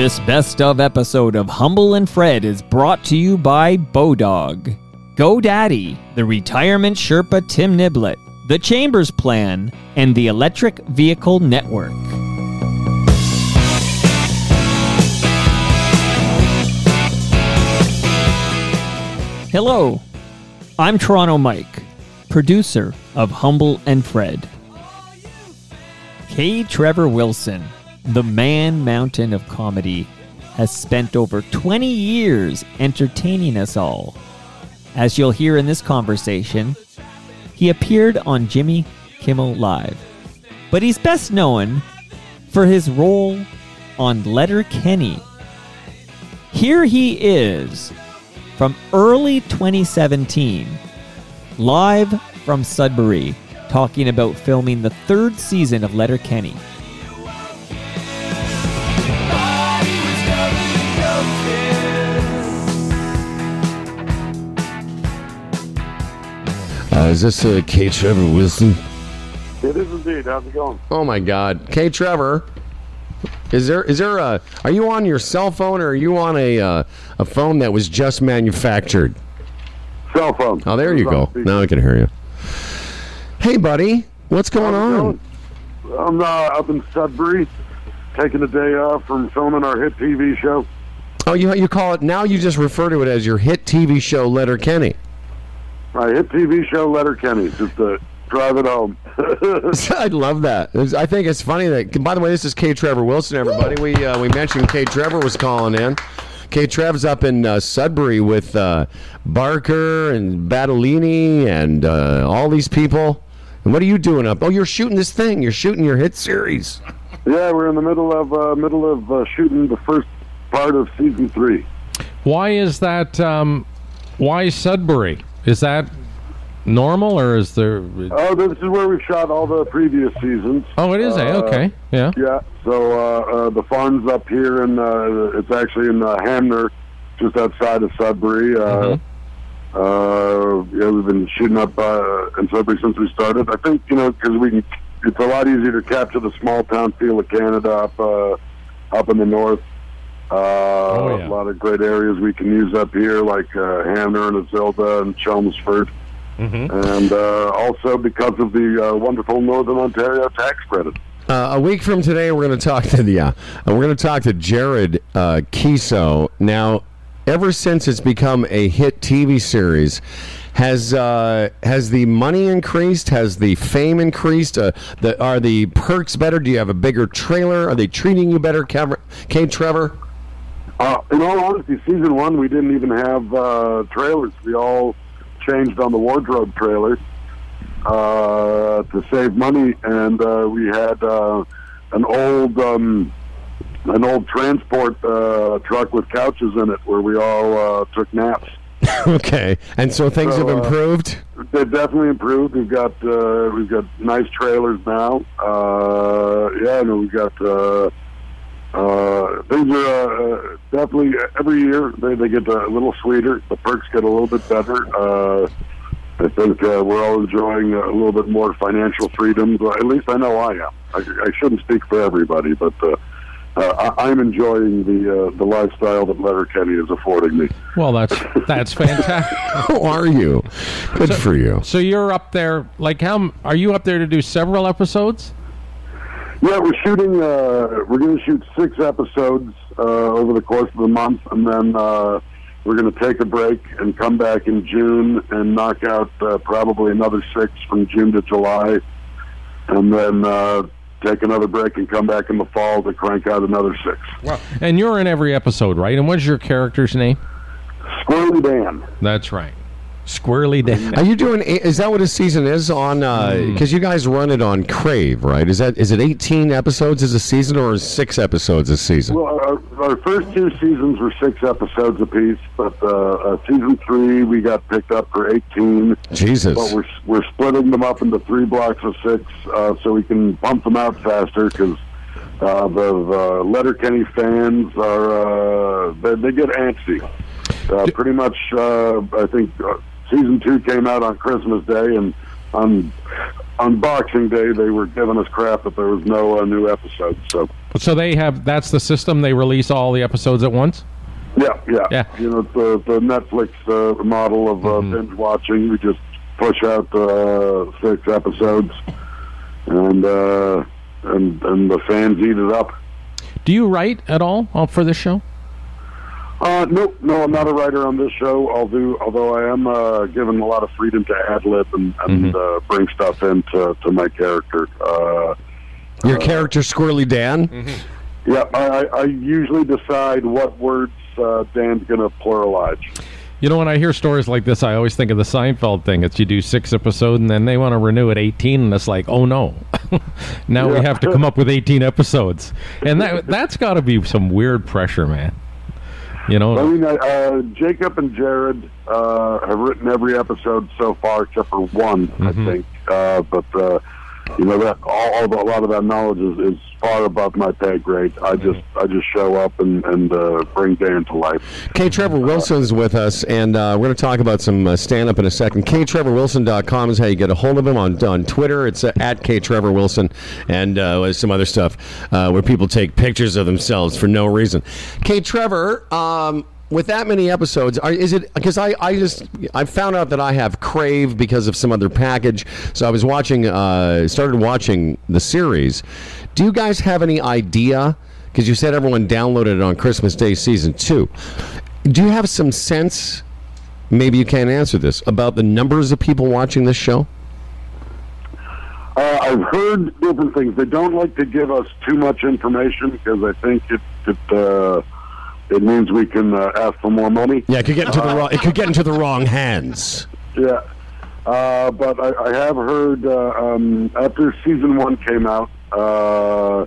This best of episode of Humble and Fred is brought to you by Bodog, GoDaddy, the Retirement Sherpa Tim Niblett, the Chambers Plan, and the Electric Vehicle Network. Hello, I'm Toronto Mike, producer of Humble and Fred. K. Trevor Wilson, the man mountain of comedy, has spent over 20 years entertaining us all. As you'll hear in this conversation, he appeared on Jimmy Kimmel Live, but he's best known for his role on Letterkenny. Here he is from early 2017, live from Sudbury, talking about filming the third season of Letterkenny. Uh, is this uh, K. Trevor Wilson? It is indeed. How's it going? Oh my God, K. Trevor. Is there is there a? Are you on your cell phone or are you on a uh, a phone that was just manufactured? Cell phone. Oh, there you go. speaker. Now I can hear you. Hey, buddy, what's going on? going? I'm uh, up in Sudbury, taking a day off from filming our hit TV show. Oh, you you call it now? You just refer to it as your hit TV show, Letterkenny. My hit TV show, Letterkenny, just to drive it home. I love that. I think it's funny that. By the way, this is K. Trevor Wilson. Everybody, we uh, we mentioned K. Trevor was calling in. K. Trev's up in uh, Sudbury with uh, Barker and Battolini and uh, all these people. And what are you doing up? Oh, you're shooting this thing. You're shooting your hit series. yeah, we're in the middle of uh, middle of uh, shooting the first part of season three. Why is that? Um, why Sudbury? Is that normal or is there? Oh, this is where we've shot all the previous seasons. Oh, it is. eh? Uh, Okay. Yeah. Yeah, so uh, uh, the farm's up here, and uh, it's actually in uh, Hamner, just outside of Sudbury. Uh, uh, yeah, we've been shooting up uh, in Sudbury since we started. I think you know because we can. It's a lot easier to capture the small town feel of Canada up uh, up in the north. Uh, Oh, yeah. A lot of great areas we can use up here, like uh, Hamner and Azilda and Chelmsford. And uh, also because of the uh, wonderful Northern Ontario tax credit. Uh, a week from today, we're going to talk to the. Uh, we're going to talk to Jared uh, Keeso. Now, ever since it's become a hit TV series, has uh, has the money increased? Has the fame increased? Uh, the, are the perks better? Do you have a bigger trailer? Are they treating you better, Kev- Kate Trevor? Uh, in all honesty, season one we didn't even have uh, trailers. We all changed on the wardrobe trailer uh, to save money, and uh, we had uh, an old um, an old transport uh, truck with couches in it where we all uh, took naps. okay, and so things So, have uh, improved. They've definitely improved. We've got uh, we've got nice trailers now. Uh, yeah, no, we've got uh, uh, things are uh, uh, definitely every year they, they get a little sweeter. The perks get a little bit better. Uh, I think uh, we're all enjoying a little bit more financial freedom. Well, At least I know I am. I, I shouldn't speak for everybody, but uh, uh, I, I'm enjoying the uh, the lifestyle that Letterkenny is affording me. Well, that's that's fantastic. How are you? Good for you. so you're up there. Like, how are you up there to do several episodes? Yeah, we're shooting. Uh, we're going to shoot six episodes uh, over the course of the month, and then uh, we're going to take a break and come back in June and knock out uh, probably another six from June to July, and then uh, take another break and come back in the fall to crank out another six. Wow! And you're in every episode, right? And what's your character's name? Squirrely Dan. That's right. Squirrely Dan. Are you doing? Is that what a season is on? Because you guys run it on Crave, right? Is that is it eighteen episodes as a season or six episodes a season? Well, our, our first two seasons were six episodes apiece, but uh, uh, season three we got picked up for eighteen. Jesus. But we're we're splitting them up into three blocks of six, uh, so we can pump them out faster because uh, the, the Letterkenny fans are uh, they, they get antsy. Uh, pretty much, uh, I think uh, season two came out on Christmas Day, and on on Boxing Day, they were giving us crap that there was no uh, new episodes. So So they have that's the system. They release all the episodes at once. yeah, yeah, Yeah. You know, the the Netflix uh, model of uh, Mm-hmm. binge watching. We just push out uh, six episodes, and uh, and and the fans eat it up. Do you write at all uh, for this show? Uh, no, no, I'm not a writer on this show. I'll although I am uh, given a lot of freedom to ad lib and, and uh, bring stuff into to my character. Uh, Your character, Squirrely Dan. Mm-hmm. yeah, I, I- I usually decide what words uh, Dan's going to pluralize. You know, when I hear stories like this, I always think of the Seinfeld thing. It's you do six episodes and then they want to renew at 18, and it's like, oh no, now we have to come up with 18 episodes, and that that's got to be some weird pressure, man. You know, I mean, uh, uh, Jacob and Jared uh, have written every episode so far except for one, I think. Uh, but uh, you know that all, all a lot of that knowledge is, is far above my pay grade. I just I just show up and and uh, bring Dan to life. K. Trevor Wilson's with us, and uh, we're going to talk about some uh, stand up in a second. KTrevorWilson.com is how you get a hold of him on, on Twitter. It's uh, at K. Trevor Wilson, and uh, some other stuff uh, where people take pictures of themselves for no reason. K. Trevor, um, with that many episodes, are, is it because I, I just I found out that I have Crave because of some other package. So I was watching, uh, started watching the series. Do you guys have any idea? Because you said everyone downloaded it on Christmas Day season two. Do you have some sense? Maybe you can't answer this about the numbers of people watching this show. Uh, I've heard different things. They don't like to give us too much information because I think it it uh, it means we can uh, ask for more money. Yeah, it could get into the wrong. It could get into the wrong hands. Yeah. Uh, but I, I have heard uh, um, after season one came out, uh,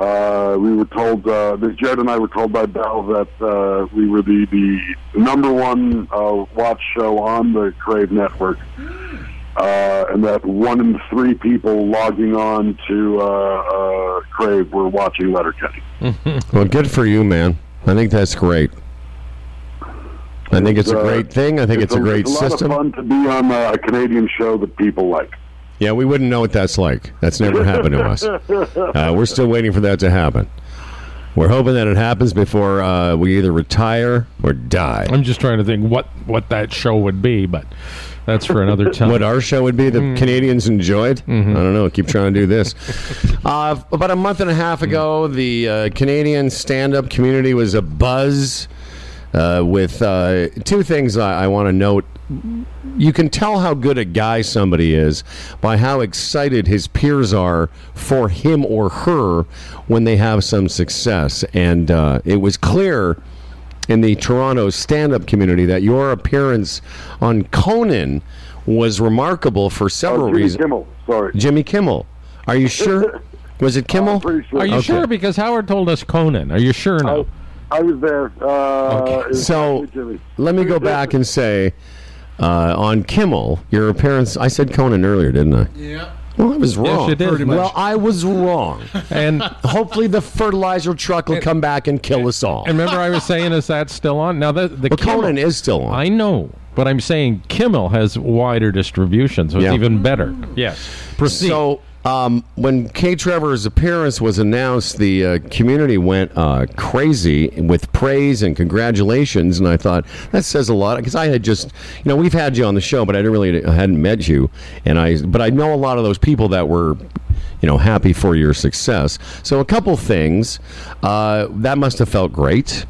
uh, we were told, uh, that Jared and I were told by Bell that uh, we were the, the number one uh, watch show on the Crave network. Uh, and that one in three people logging on to uh, uh, Crave were watching Letterkenny. Well, good for you, man. I think that's great. I think it's a uh, great thing. I think it's, a great it's a system. of fun to be on a Canadian show that people like. Yeah, we wouldn't know what that's like. That's never happened to us. Uh, we're still waiting for that to happen. We're hoping that it happens before uh, we either retire or die. I'm just trying to think what what that show would be, but that's for another time. What our show would be that Mm. Canadians enjoyed? Mm-hmm. I don't know. Keep trying to do this. uh, about a month and a half ago, the uh, Canadian stand-up community was a buzz uh, with uh, two things I, I want to note. You can tell how good a guy somebody is by how excited his peers are for him or her when they have some success, and uh, it was clear in the Toronto stand up community that your appearance on Conan was remarkable for several Oh, Jimmy reasons. Kimmel, sorry. Jimmy Kimmel. Are you sure? Was it Kimmel? I'm pretty sure. Are you Okay. sure? Because Howard told us Conan. Are you sure now? I was there. Uh, it was So Jimmy. let me go back and say uh, on Kimmel, your appearance. I said Conan earlier, didn't I? Yeah. Well, I was wrong. you did. Well, I was wrong. And Hopefully, the fertilizer truck will come back and kill us all. and remember, I was saying, is that still on? Now the the But Kimmel- Conan is still on. I know, but I'm saying Kimmel has wider distribution, so it's even better. Yes. Proceed. So, um, when K. Trevor's appearance was announced, the uh, community went uh, crazy with praise and congratulations, and I thought that says a lot because I had just, you know, we've had you on the show, but I didn't really I hadn't met you, and I, but I know a lot of those people that were. You know, happy for your success. So, a couple things uh, that must have felt great.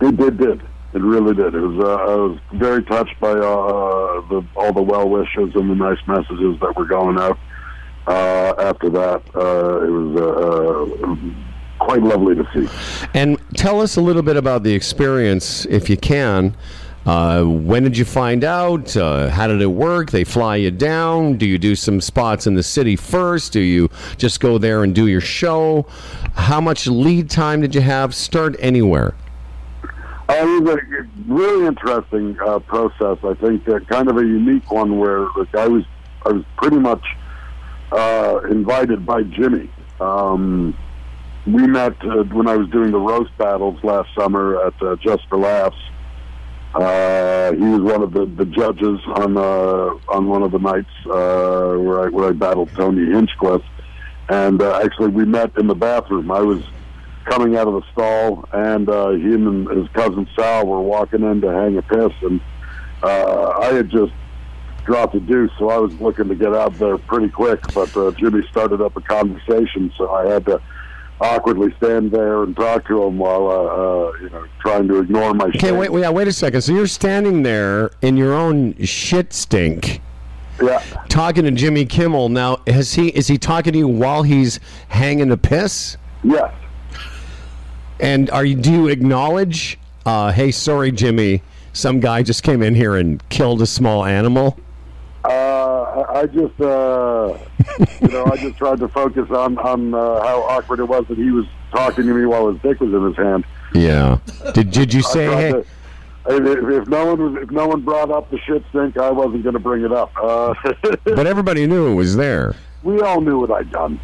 It did, did. It really did. It was. Uh, I was very touched by uh, the all the well wishes and the nice messages that were going out. Uh, after that, uh, it was uh, uh, quite lovely to see. And tell us a little bit about the experience, if you can. Uh, when did you find out? Uh, how did it work? They fly you down? Do you do some spots in the city first? Do you just go there and do your show? How much lead time did you have? Start anywhere. Uh, it was a really interesting uh, process. I think uh, kind of a unique one where like, I was I was pretty much uh, invited by Jimmy. Um, we met uh, when I was doing the roast battles last summer at uh, Just for Laughs, Uh, he was one of the, the judges on uh, on one of the nights uh, where I where I battled Tony Hinchcliffe, and uh, actually we met in the bathroom. I was coming out of the stall, and he and his cousin Sal were walking in to hang a piss, and I had just dropped a deuce, so I was looking to get out there pretty quick. But uh, Jimmy started up a conversation, so I had to awkwardly stand there and talk to him while uh, uh, you know trying to ignore my. Okay, wait, wait, yeah, wait a second. So you're standing there in your own shit stink, Yeah. talking to Jimmy Kimmel. Now, has he is he talking to you while he's hanging a piss? Yes. And are you do you acknowledge? Uh, hey, sorry, Jimmy. Some guy just came in here and killed a small animal. I I just, uh, you know, I just tried to focus on on uh, how awkward it was that he was talking to me while his dick was in his hand. Yeah. Did did you say tried hey? to- if, if no one was, if no one brought up the shit stink, I wasn't going to bring it up. Uh, But everybody knew it was there. we all knew what I'd done.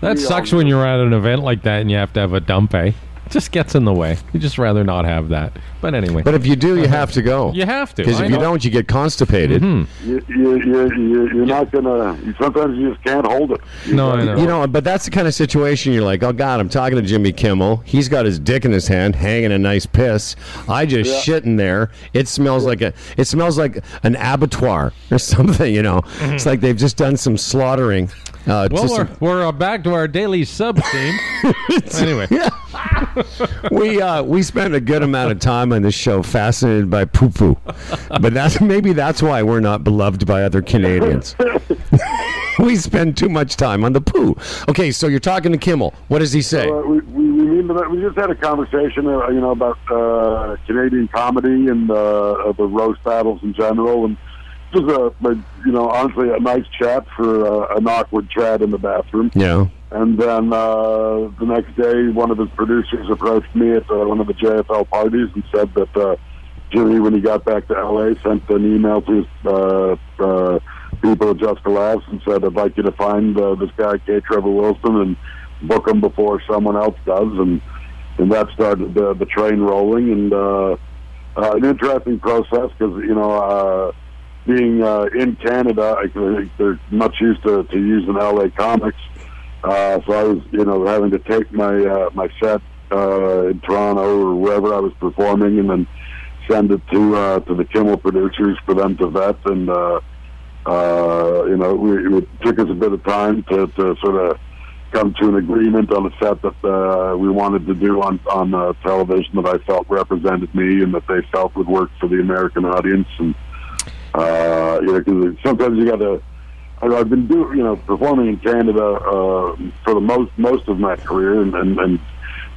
That We sucks when you're at an event like that and you have to have a dump, eh? It just gets in the way. You just rather not have that. But anyway, But if you do, you uh-huh. have to go. you have to. Because I if you don't, you get constipated. Mm-hmm. You, you, you, you, you're not going to. Sometimes you just can't hold it. You No, I gotta know. You know, but that's the kind of situation you're like, oh God, I'm talking to Jimmy Kimmel. He's got his dick in his hand, hanging a nice piss. I just Yeah. shit in there. It smells like a. It smells like an abattoir or something. You know, it's mm-hmm. like they've just done some slaughtering. Uh, Well, we're, we're uh, back to our daily sub theme. anyway, we uh, we spent a good amount of time on this show fascinated by poo poo, but that's maybe that's why we're not beloved by other Canadians. we spend too much time on the poo. Okay, so you're talking to Kimmel. What does he say? Uh, we, we, we, mean we just had a conversation, uh, you know, about uh, Canadian comedy and uh, the roast battles in general, and just a, like, you know, honestly, a nice chat for uh, an awkward chat in the bathroom. yeah. And then uh, the next day, one of his producers approached me at uh, one of the JFL parties and said that uh, Jimmy, when he got back to LA, sent an email to his uh, uh, people at Just Laughs and said, "I'd like you to find uh, this guy, K. Trevor Wilson, and book him before someone else does." And and that started the, the train rolling, and uh, uh, an interesting process because you know. Uh, being uh, in Canada, I think they're much used to, to using LA comics. Uh, so I was, you know, having to take my uh, my set uh, in Toronto or wherever I was performing, and then send it to uh, to the Kimmel producers for them to vet. And uh, uh, you know, we, it took us a bit of time to, to sort of come to an agreement on a set that uh, we wanted to do on on uh, television that I felt represented me and that they felt would work for the American audience. And uh, you know, because sometimes you got to. I've been doing, you know, performing in Canada uh, for the most most of my career, and and, and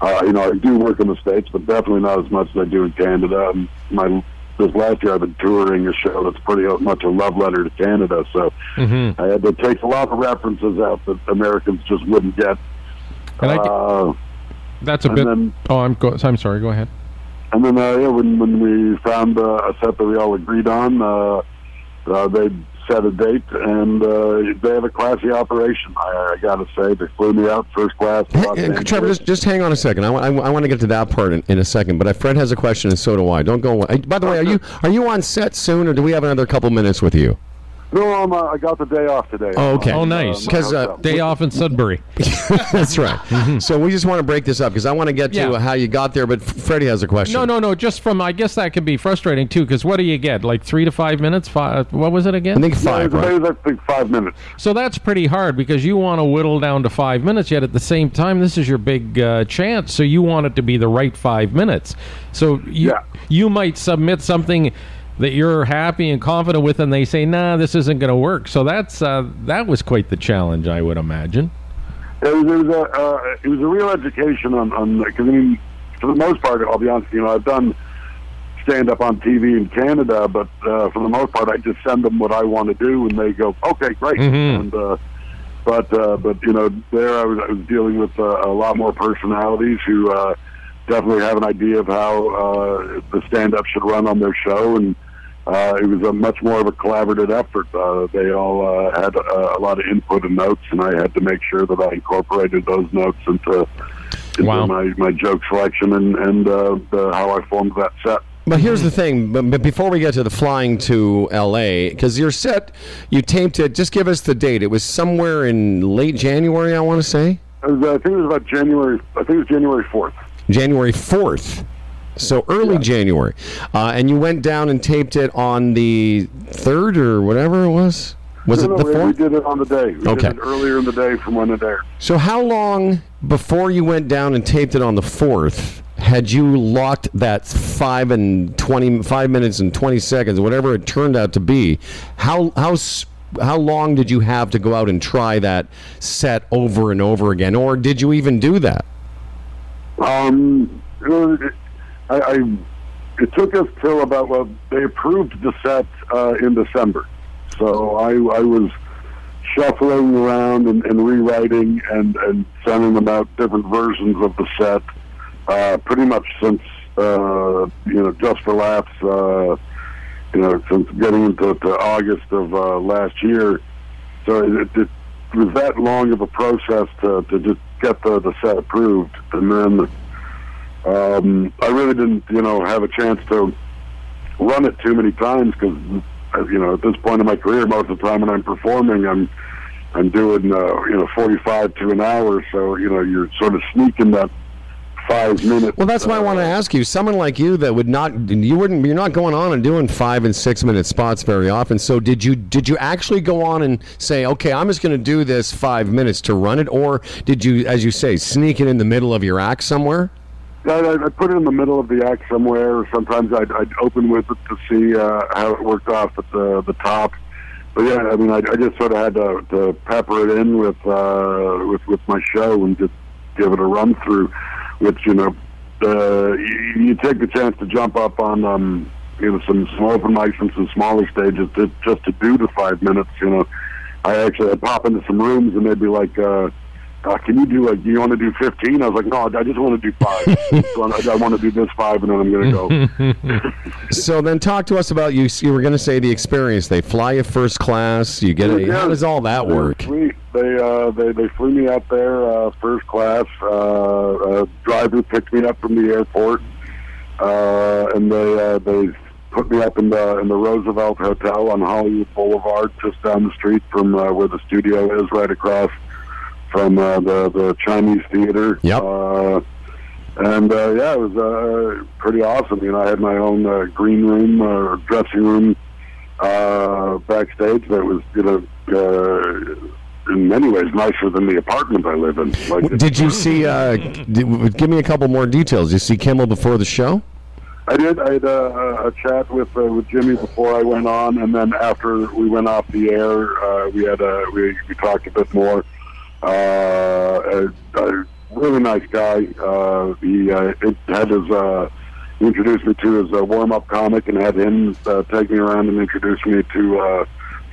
uh, you know, I do work in the states, but definitely not as much as I do in Canada. And my this last year, I've been touring a show that's pretty much a love letter to Canada. So Mhm. I had to take a lot of references out that Americans just wouldn't get. And I, Uh, that's a bit. then- oh, I'm go, I'm sorry. Go ahead. And then, uh, yeah, when when we found uh, a set that we all agreed on, uh, uh, they set a date, and uh, they have a classy operation. I, I got to say, they flew me out first class. Hey. Trevor, just, just hang on a second. I, I want to get to that part in, in a second, but Fred has a question, and so do I. Don't go away. By the way, are you are you on set soon, or do we have another couple minutes with you? No, I'm, uh, I got the day off today. Oh, okay. I'm, Oh, nice. Because uh, hotel. Day off in Sudbury. That's right. so we just want to break this up because I want to get to Yeah. uh, how you got there, but F- Freddie has a question. No, no, no. Just from, I guess that can be frustrating too. Because what do you get? Like three to five minutes? Five? What was it again? I think five, it was, right? it was, I think five minutes. So that's pretty hard because you want to whittle down to five minutes, yet at the same time, this is your big uh, chance. So you want it to be the right five minutes. So you Yeah. you might submit something that you're happy and confident with, and they say, "Nah, this isn't going to work." So that's uh, that was quite the challenge, I would imagine. It was, it was a uh, it was a real education on on because I mean for the most part I'll be honest you know I've done stand up on TV in Canada but uh, for the most part I just send them what I want to do and they go okay great Mhm. and uh, but uh, but you know there I was I was dealing with uh, a lot more personalities who uh, definitely have an idea of how uh, the stand up should run on their show and. Uh, it was a much more of a collaborative effort. Uh, they all uh, had a, a lot of input and notes, and I had to make sure that I incorporated those notes into, into Wow. my, my joke selection and, and uh, the, how I formed that set. But here's the thing. But, but before we get to the flying to L.A., because your set, you taped it. Just give us the date. It was somewhere in late January, I want to say. Was, uh, I think it was about January. I think it was January fourth. January 4th. So early January. Uh, and you went down and taped it on the 3rd or whatever it was? Was it No, the no, we, we did it on the day. We Okay. did it earlier in the day from when it aired. So how long before you went down and taped it on the 4th had you locked that 5 and twenty five minutes and 20 seconds whatever it turned out to be how how how long did you have to go out and try that set over and over again or did you even do that Um, it, I, I, it took us till about well, they approved the set uh, in December, so I, I was shuffling around and, and rewriting and, and sending them out different versions of the set, uh, pretty much since uh, you know just for laughs, uh, you know, since getting into to August of uh, last year. So it, it, it was that long of a process to, to just get the, the set approved, and then um, I really didn't, you know, have a chance to run it too many times because, you know, at this point in my career, most of the time when I'm performing, I'm I'm doing, uh, you know, 45 to an hour, so you know, you're sort of sneaking that five minutes. Well, that's why I want to ask you. Someone like you that would not, you wouldn't, you're not going on and doing five and six minute spots very often. So did you, did you actually go on and say, okay, I'm just going to do this five minutes to run it, or did you, as you say, sneak it in the middle of your act somewhere? I, I put it in the middle of the act somewhere. Or sometimes I'd, I'd open with it to see uh, how it worked off at the the top. But yeah, I mean, I, I just sort of had to, to pepper it in with uh, with with my show and just give it a run through. Which you know, uh, you, you take the chance to jump up on um, you know some some open mics and some smaller stages to, just to do the five minutes. You know, I actually I'd pop into some rooms and they'd be like. Uh, uh, can you do like you want to do 15 i was like no i just want to do five So I, I want to do this five and then i'm going to go So then talk to us about you. You were going to say the experience. They fly you first class. You get a, Yeah. how does all that work? Sweet. They uh, they they flew me out there uh, first class. Uh, a driver picked me up from the airport, uh, and they uh, they put me up in the in the Roosevelt Hotel on Hollywood Boulevard, just down the street from uh, where the studio is, right across from uh, the the Chinese theater. Yep. Uh, and uh, yeah, it was uh, pretty awesome. You know, I had my own uh, green room or dressing room uh, backstage that was, you know, uh, in many ways nicer than the apartment I live in. Like, Did you see? Uh, did, give me a couple more details. Did you see Kimmel before the show? I did. I had uh, a chat with uh, with Jimmy before I went on, and then after we went off the air, uh, we had uh, we we talked a bit more. Uh, a, a really nice guy. Uh, he uh, had his. Uh, he introduced me to his uh, warm up comic and had him uh, take me around and introduce me to uh,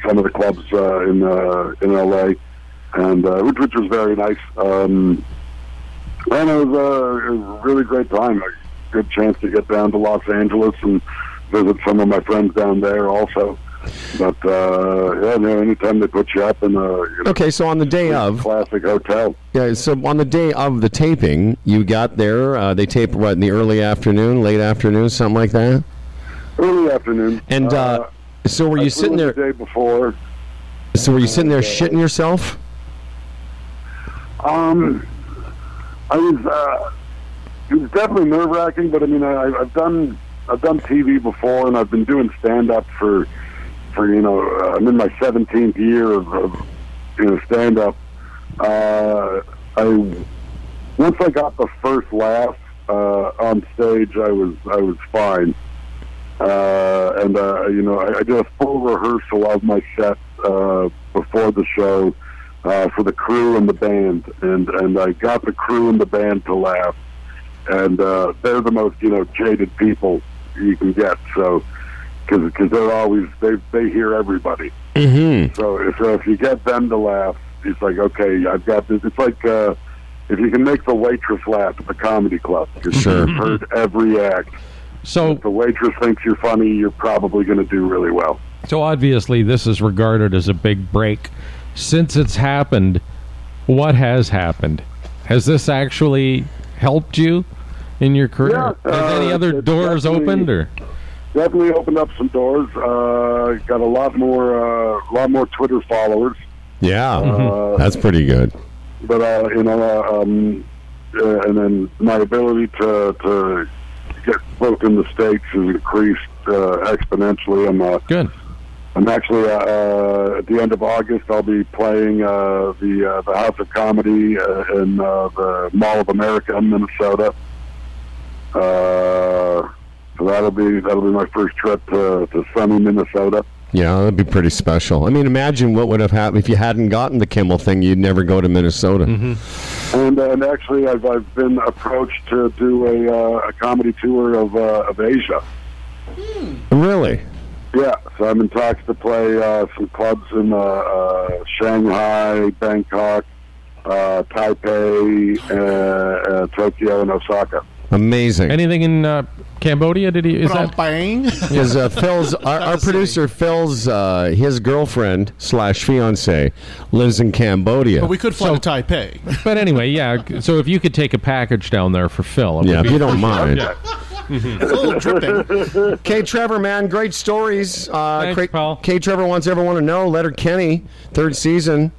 some of the clubs uh, in uh, in LA, and uh, which, which was very nice. Um, and it was, uh, it was a really great time. A good chance to get down to Los Angeles and visit some of my friends down there also. But uh, yeah, no, anytime they put you up in a you know, Okay, so on the day of, classic hotel. yeah, so on the day of the taping, you got there. Uh, they tape what in the early afternoon, late afternoon, something like that. Early afternoon. And uh, so were you flew sitting there? the day before? So were you sitting there shitting yourself? Um, I was. Uh, it was definitely nerve wracking, but I mean, I, I've done I've done TV before, and I've been doing stand up for for you know uh, I'm in my 17th year of, of you know stand up. Uh, I once I got the first laugh uh, on stage, I was I was fine. Uh, and uh, you know, I, I did a full rehearsal of my set uh, before the show uh, for the crew and the band, and and I got the crew and the band to laugh, and uh, they're the most you know jaded people you can get. So because they're always they they hear everybody. Mm-hmm. So if so if you get them to laugh, it's like okay, I've got this. It's like uh, if you can make the waitress laugh at the comedy club, because Sure. you've heard every act. So, If the waitress thinks you're funny, you're probably going to do really well. so obviously, this is regarded as a big break. Since it's happened, what has happened? Has this actually helped you? in your career? Yeah, Has any uh, other doors opened or? Definitely opened up some doors. Uh, got a lot more, uh, a lot more Twitter followers. Yeah, Uh, that's pretty good. but uh, you know, uh, um, uh, and then my ability to to get booked in the states has increased uh, exponentially. I'm uh, Good. I'm actually uh, uh, at the end of August. I'll be playing uh, the uh, the House of Comedy uh, in uh, the Mall of America in Minnesota. So that'll be that'll be my first trip to, to sunny Minnesota. Yeah, that'd be pretty special. I mean, imagine what would have happened if you hadn't gotten the Kimmel thing. You'd never go to Minnesota. And, uh, and actually, I've, I've been approached to do a, uh, a comedy tour of, uh, of Asia. Really? Yeah, so I'm in talks to play uh, some clubs in uh, uh, Shanghai, Bangkok, uh, Taipei, uh, uh, Tokyo, and Osaka. Amazing. Anything in uh, Cambodia? Did he? Is that? Penh. Because uh, Phil's our, our a city. producer Phil's uh, his girlfriend slash fiance lives in Cambodia. But we could fly to Taipei. But anyway, yeah. So if you could take a package down there for Phil, it yeah, if be- you don't mind. It's a little dripping. K. Trevor, man, great stories. Uh, Thanks, great- pal. K. Trevor wants everyone to know. Letterkenny, third season,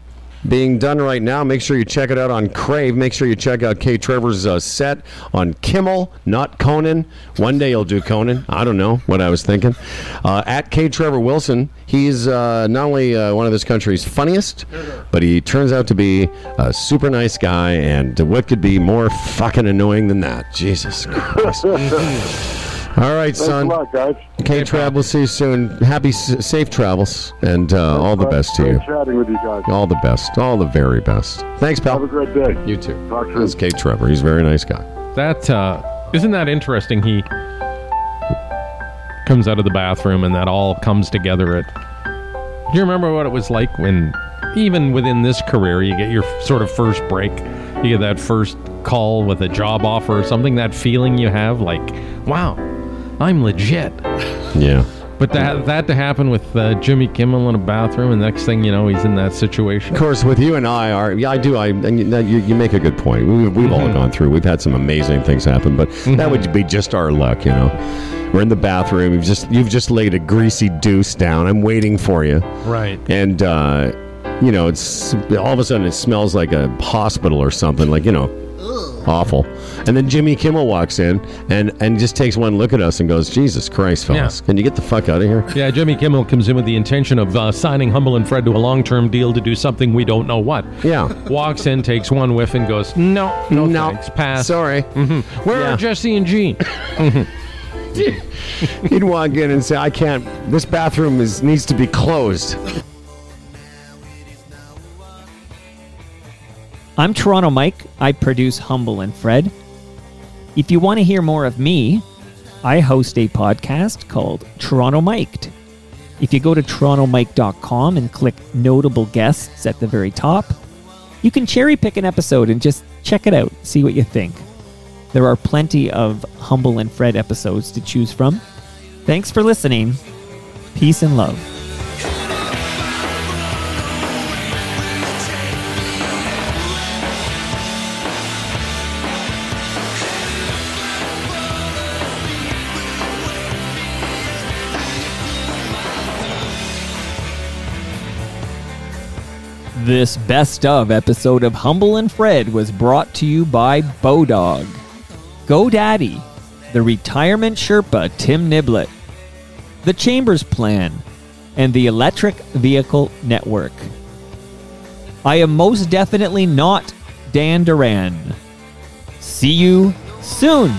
being done right now. Make sure you check it out on Crave. Make sure you check out K. Trevor's uh, set on Kimmel, not Conan. One day you'll do Conan. I don't know what I was thinking. Uh, at K. Trevor Wilson, he's uh, not only uh, one of this country's funniest, but he turns out to be a super nice guy. And what could be more fucking annoying than that? Jesus Christ. All right, Thanks a son. lot, guys. K Trav, we'll see you soon. Happy, safe travels, and uh, all the best to Great you. chatting with you guys. All the best. All the very best. Thanks, pal. Have a pal. great day. You too. Talk soon. That's K Trevor. He's a very nice guy. That uh, isn't that interesting? He comes out of the bathroom, and that all comes together. At do you remember what it was like when, even within this career, you get your sort of first break, you get that first call with a job offer or something. That feeling you have, like, wow, I'm legit. Yeah. But that that to happen with uh, Jimmy Kimmel in a bathroom, and next thing you know, he's in that situation. Of course, with you and I, are yeah, I do. I and you, you, you make a good point. We, we've all gone through. We've had some amazing things happen, but that would be just our luck, you know. We're in the bathroom. You've just you've just laid a greasy deuce down. I'm waiting for you. Right. and uh, you know, it's all of a sudden it smells like a hospital or something, like you know, awful. And then Jimmy Kimmel walks in and and just takes one look at us and goes, "Jesus Christ, fellas, Yeah. can you get the fuck out of here?" Yeah, Jimmy Kimmel comes in with the intention of uh, signing Humble and Fred to a long-term deal to do something we don't know what. Yeah. Walks in, takes one whiff, and goes, "No, no, thanks, pass." Sorry. Where Yeah. are Jesse and Gene? He'd walk in and say, "I can't. This bathroom is needs to be closed." I'm Toronto Mike. I produce Humble and Fred. If you want to hear more of me, I host a podcast called Toronto Miked. If you go to torontomike.com and click notable guests at the very top, you can cherry pick an episode and just check it out, see what you think. There are plenty of Humble and Fred episodes to choose from. Thanks for listening. Peace and love. This best of episode of Humble and Fred was brought to you by Bodog, GoDaddy, the retirement Sherpa Tim Niblett, the Chambers Plan, and the Electric Vehicle Network. I am most definitely not Dan Duran. See you soon.